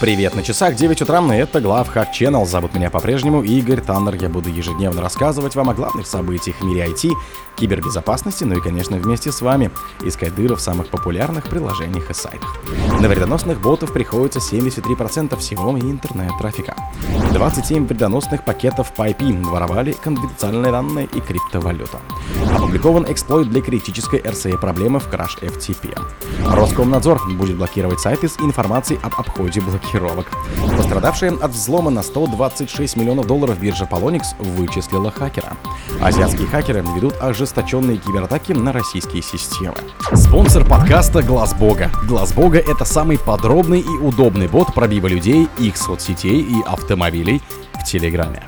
Привет на часах 9 утра, это Глав Hack Channel. Зовут меня по-прежнему Игорь Таннер. Я буду ежедневно рассказывать вам о главных событиях в мире IT, кибербезопасности, ну и, конечно, вместе с вами искать дыры в самых популярных приложениях и сайтах. На вредоносных ботов приходится 73% всего интернет-трафика. 27 вредоносных пакетов по IP воровали конфиденциальные данные и криптовалюту. Опубликован эксплойт для критической RCA проблемы в Crash FTP. Роскомнадзор будет блокировать сайты с информацией об обходе блокировок. Пострадавшие от взлома на 126 миллионов долларов биржа Polonix вычислила хакера. Азиатские хакеры ведут ожесточенные кибератаки на российские системы. Спонсор подкаста Глаз Бога. Глаз Бога это самый подробный и удобный бот пробива людей, их соцсетей и автомобилей в Телеграме.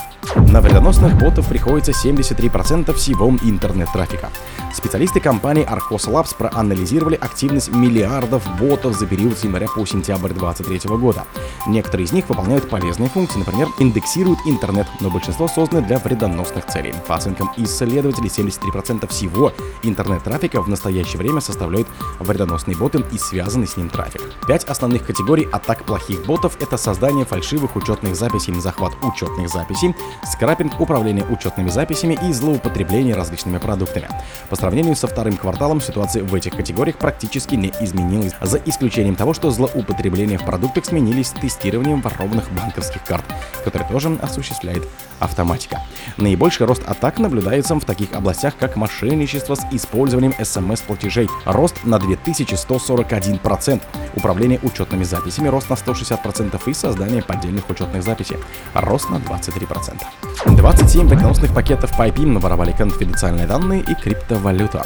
На вредоносных ботов приходится 73% всего интернет-трафика. Специалисты компании Arcos Labs проанализировали активность миллиардов ботов за период с января по сентябрь 2023 года. Некоторые из них выполняют полезные функции, например, индексируют интернет, но большинство созданы для вредоносных целей. По оценкам исследователей, 73% всего интернет-трафика в настоящее время составляют вредоносные боты и связанный с ним трафик. Пять основных категорий атак плохих ботов — это создание фальшивых учетных записей, захват учетных записей, скрапинг, управление учетными записями и злоупотребление различными продуктами. По сравнению со вторым кварталом ситуация в этих категориях практически не изменилась, за исключением того, что злоупотребления в продуктах сменились тестированием ворованных банковских карт, которые тоже осуществляет автоматика. Наибольший рост атак наблюдается в таких областях, как мошенничество с использованием смс-платежей, рост на 2141%, управление учетными записями, рост на 160% и создание поддельных учетных записей, рост на 23%. 27 вредоносных пакетов по IP наворовали конфиденциальные данные и криптовалюту.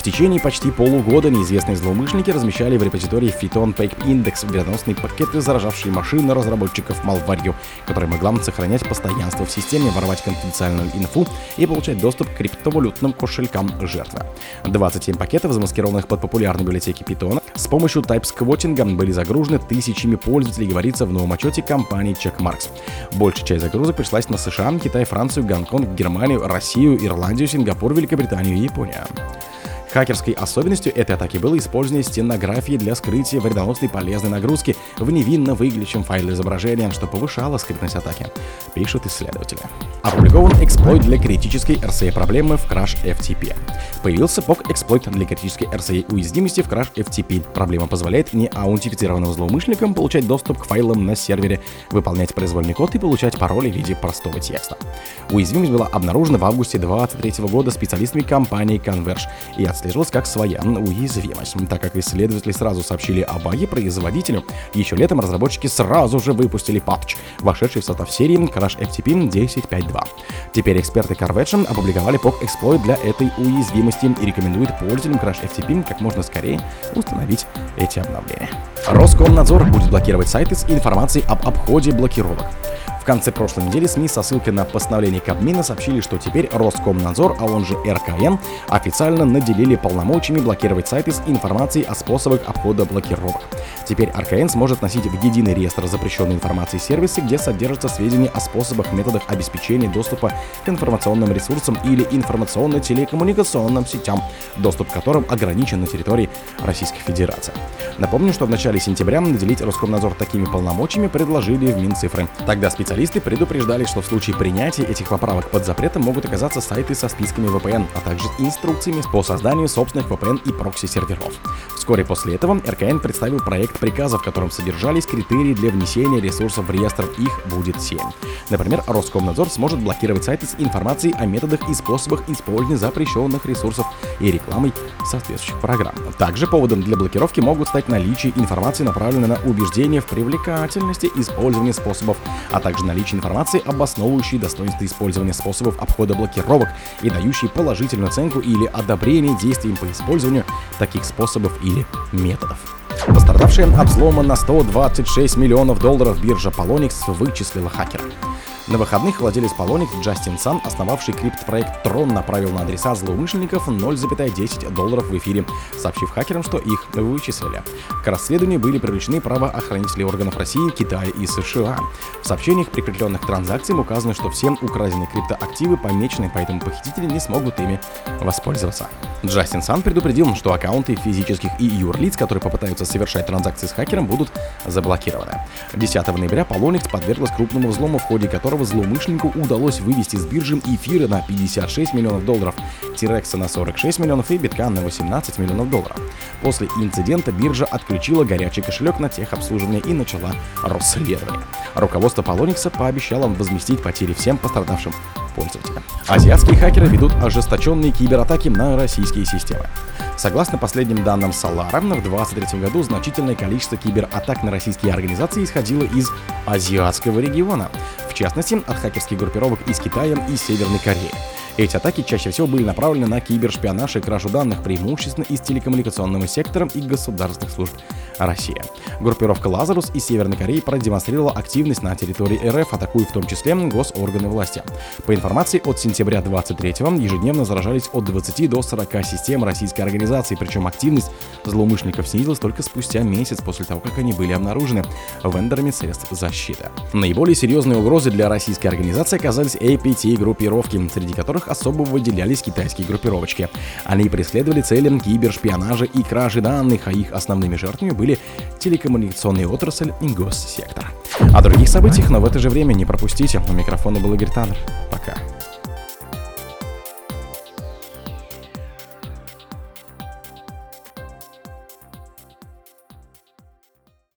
В течение почти полугода неизвестные злоумышленники размещали в репозитории Phyton Fake Index вредоносные пакеты, заражавшие машины разработчиков малварью, которая могла сохранять постоянство в системе, воровать конфиденциальную инфу и получать доступ к криптовалютным кошелькам жертвы. 27 пакетов, замаскированных под популярные библиотеки Python, с помощью тайп-сквотинга были загружены тысячами пользователей, говорится в новом отчете компании Checkmarks. Большая часть загрузок пришлась на США, Китай, Францию, Гонконг, Германию, Россию, Ирландию, Сингапур, Великобританию и Японию. Хакерской особенностью этой атаки было использование стенографии для скрытия вредоносной полезной нагрузки в невинно выглядящем файле изображения, что повышало скрытность атаки, пишут исследователи. Опубликован эксплойт для критической RCA проблемы в Crash FTP. Появился POC эксплойт для критической RCA уязвимости в Crash FTP. Проблема позволяет неаутентифицированным злоумышленникам получать доступ к файлам на сервере, выполнять произвольный код и получать пароли в виде простого текста. Уязвимость была обнаружена в августе 2023 года специалистами компании Converge и отслеживалась как своя уязвимость. Так как исследователи сразу сообщили о баге производителю, еще летом разработчики сразу же выпустили патч, вошедший в состав серии Crash FTP 10.5.2. Теперь эксперты Carvetch опубликовали POC эксплойт для этой уязвимости и рекомендуют пользователям Crash FTP как можно скорее установить эти обновления. Роскомнадзор будет блокировать сайты с информацией об обходе блокировок. В конце прошлой недели СМИ со ссылкой на постановление Кабмина сообщили, что теперь Роскомнадзор, а он же РКН, официально наделили полномочиями блокировать сайты с информацией о способах обхода блокировок. Теперь РКН сможет носить в единый реестр запрещенной информации сервисы, где содержатся сведения о способах, методах обеспечения доступа к информационным ресурсам или информационно-телекоммуникационным сетям, доступ к которым ограничен на территории Российской Федерации. Напомню, что в начале сентября наделить Роскомнадзор такими полномочиями предложили в Минцифры. Тогда специалисты Специалисты предупреждали, что в случае принятия этих поправок под запретом могут оказаться сайты со списками VPN, а также инструкциями по созданию собственных VPN и прокси-серверов. Вскоре после этого РКН представил проект приказа, в котором содержались критерии для внесения ресурсов в реестр. Их будет 7. Например, Роскомнадзор сможет блокировать сайты с информацией о методах и способах использования запрещенных ресурсов и рекламой соответствующих программ. Также поводом для блокировки могут стать наличие информации, направленной на убеждение в привлекательности использования способов, а также наличие информации, обосновывающей достоинство использования способов обхода блокировок и дающей положительную оценку или одобрение действиям по использованию таких способов или методов. Пострадавшие от взлома на 126 миллионов долларов биржа Polonix вычислила хакера. На выходных владелец Polonix Джастин Сан, основавший криптопроект Tron, направил на адреса злоумышленников 0,10 долларов в эфире, сообщив хакерам, что их вычислили. К расследованию были привлечены правоохранители органов России, Китая и США. В сообщениях, прикрепленных к транзакциям, указано, что все украденные криптоактивы помечены, поэтому похитители не смогут ими воспользоваться. Джастин Сан предупредил, что аккаунты физических и юрлиц, которые попытаются совершать транзакции с хакером, будут заблокированы. 10 ноября Polonix подверглась крупному взлому, в ходе которого злоумышленнику удалось вывести с биржи эфира на 56 миллионов долларов, Тирекса на 46 миллионов и биткан на 18 миллионов долларов. После инцидента биржа отключила горячий кошелек на техобслуживание и начала расследование. Руководство Polonix пообещало возместить потери всем пострадавшим пользователям. Азиатские хакеры ведут ожесточенные кибератаки на российские системы. Согласно последним данным Solara, в 2023 году значительное количество кибератак на российские организации исходило из азиатского региона, в частности от хакерских группировок из Китая и Северной Кореи. Эти атаки чаще всего были направлены на кибершпионаж и кражу данных преимущественно из телекоммуникационного сектора и государственных служб России. Группировка «Лазарус» из Северной Кореи продемонстрировала активность на территории РФ, атакуя в том числе госорганы власти. По информации от сентября 23-го ежедневно заражались от 20 до 40 систем российской организации, причем активность злоумышленников снизилась только спустя месяц после того, как они были обнаружены вендорами средств защиты. Наиболее серьезные угрозы для российской организации оказались APT-группировки, среди которых особо выделялись китайские группировочки. Они преследовали цели кибершпионажа и кражи данных, а их основными жертвами были телекоммуникационная отрасль и госсектор. О других событиях, но в это же время не пропустите. У микрофона был Игорь Таннер. Пока.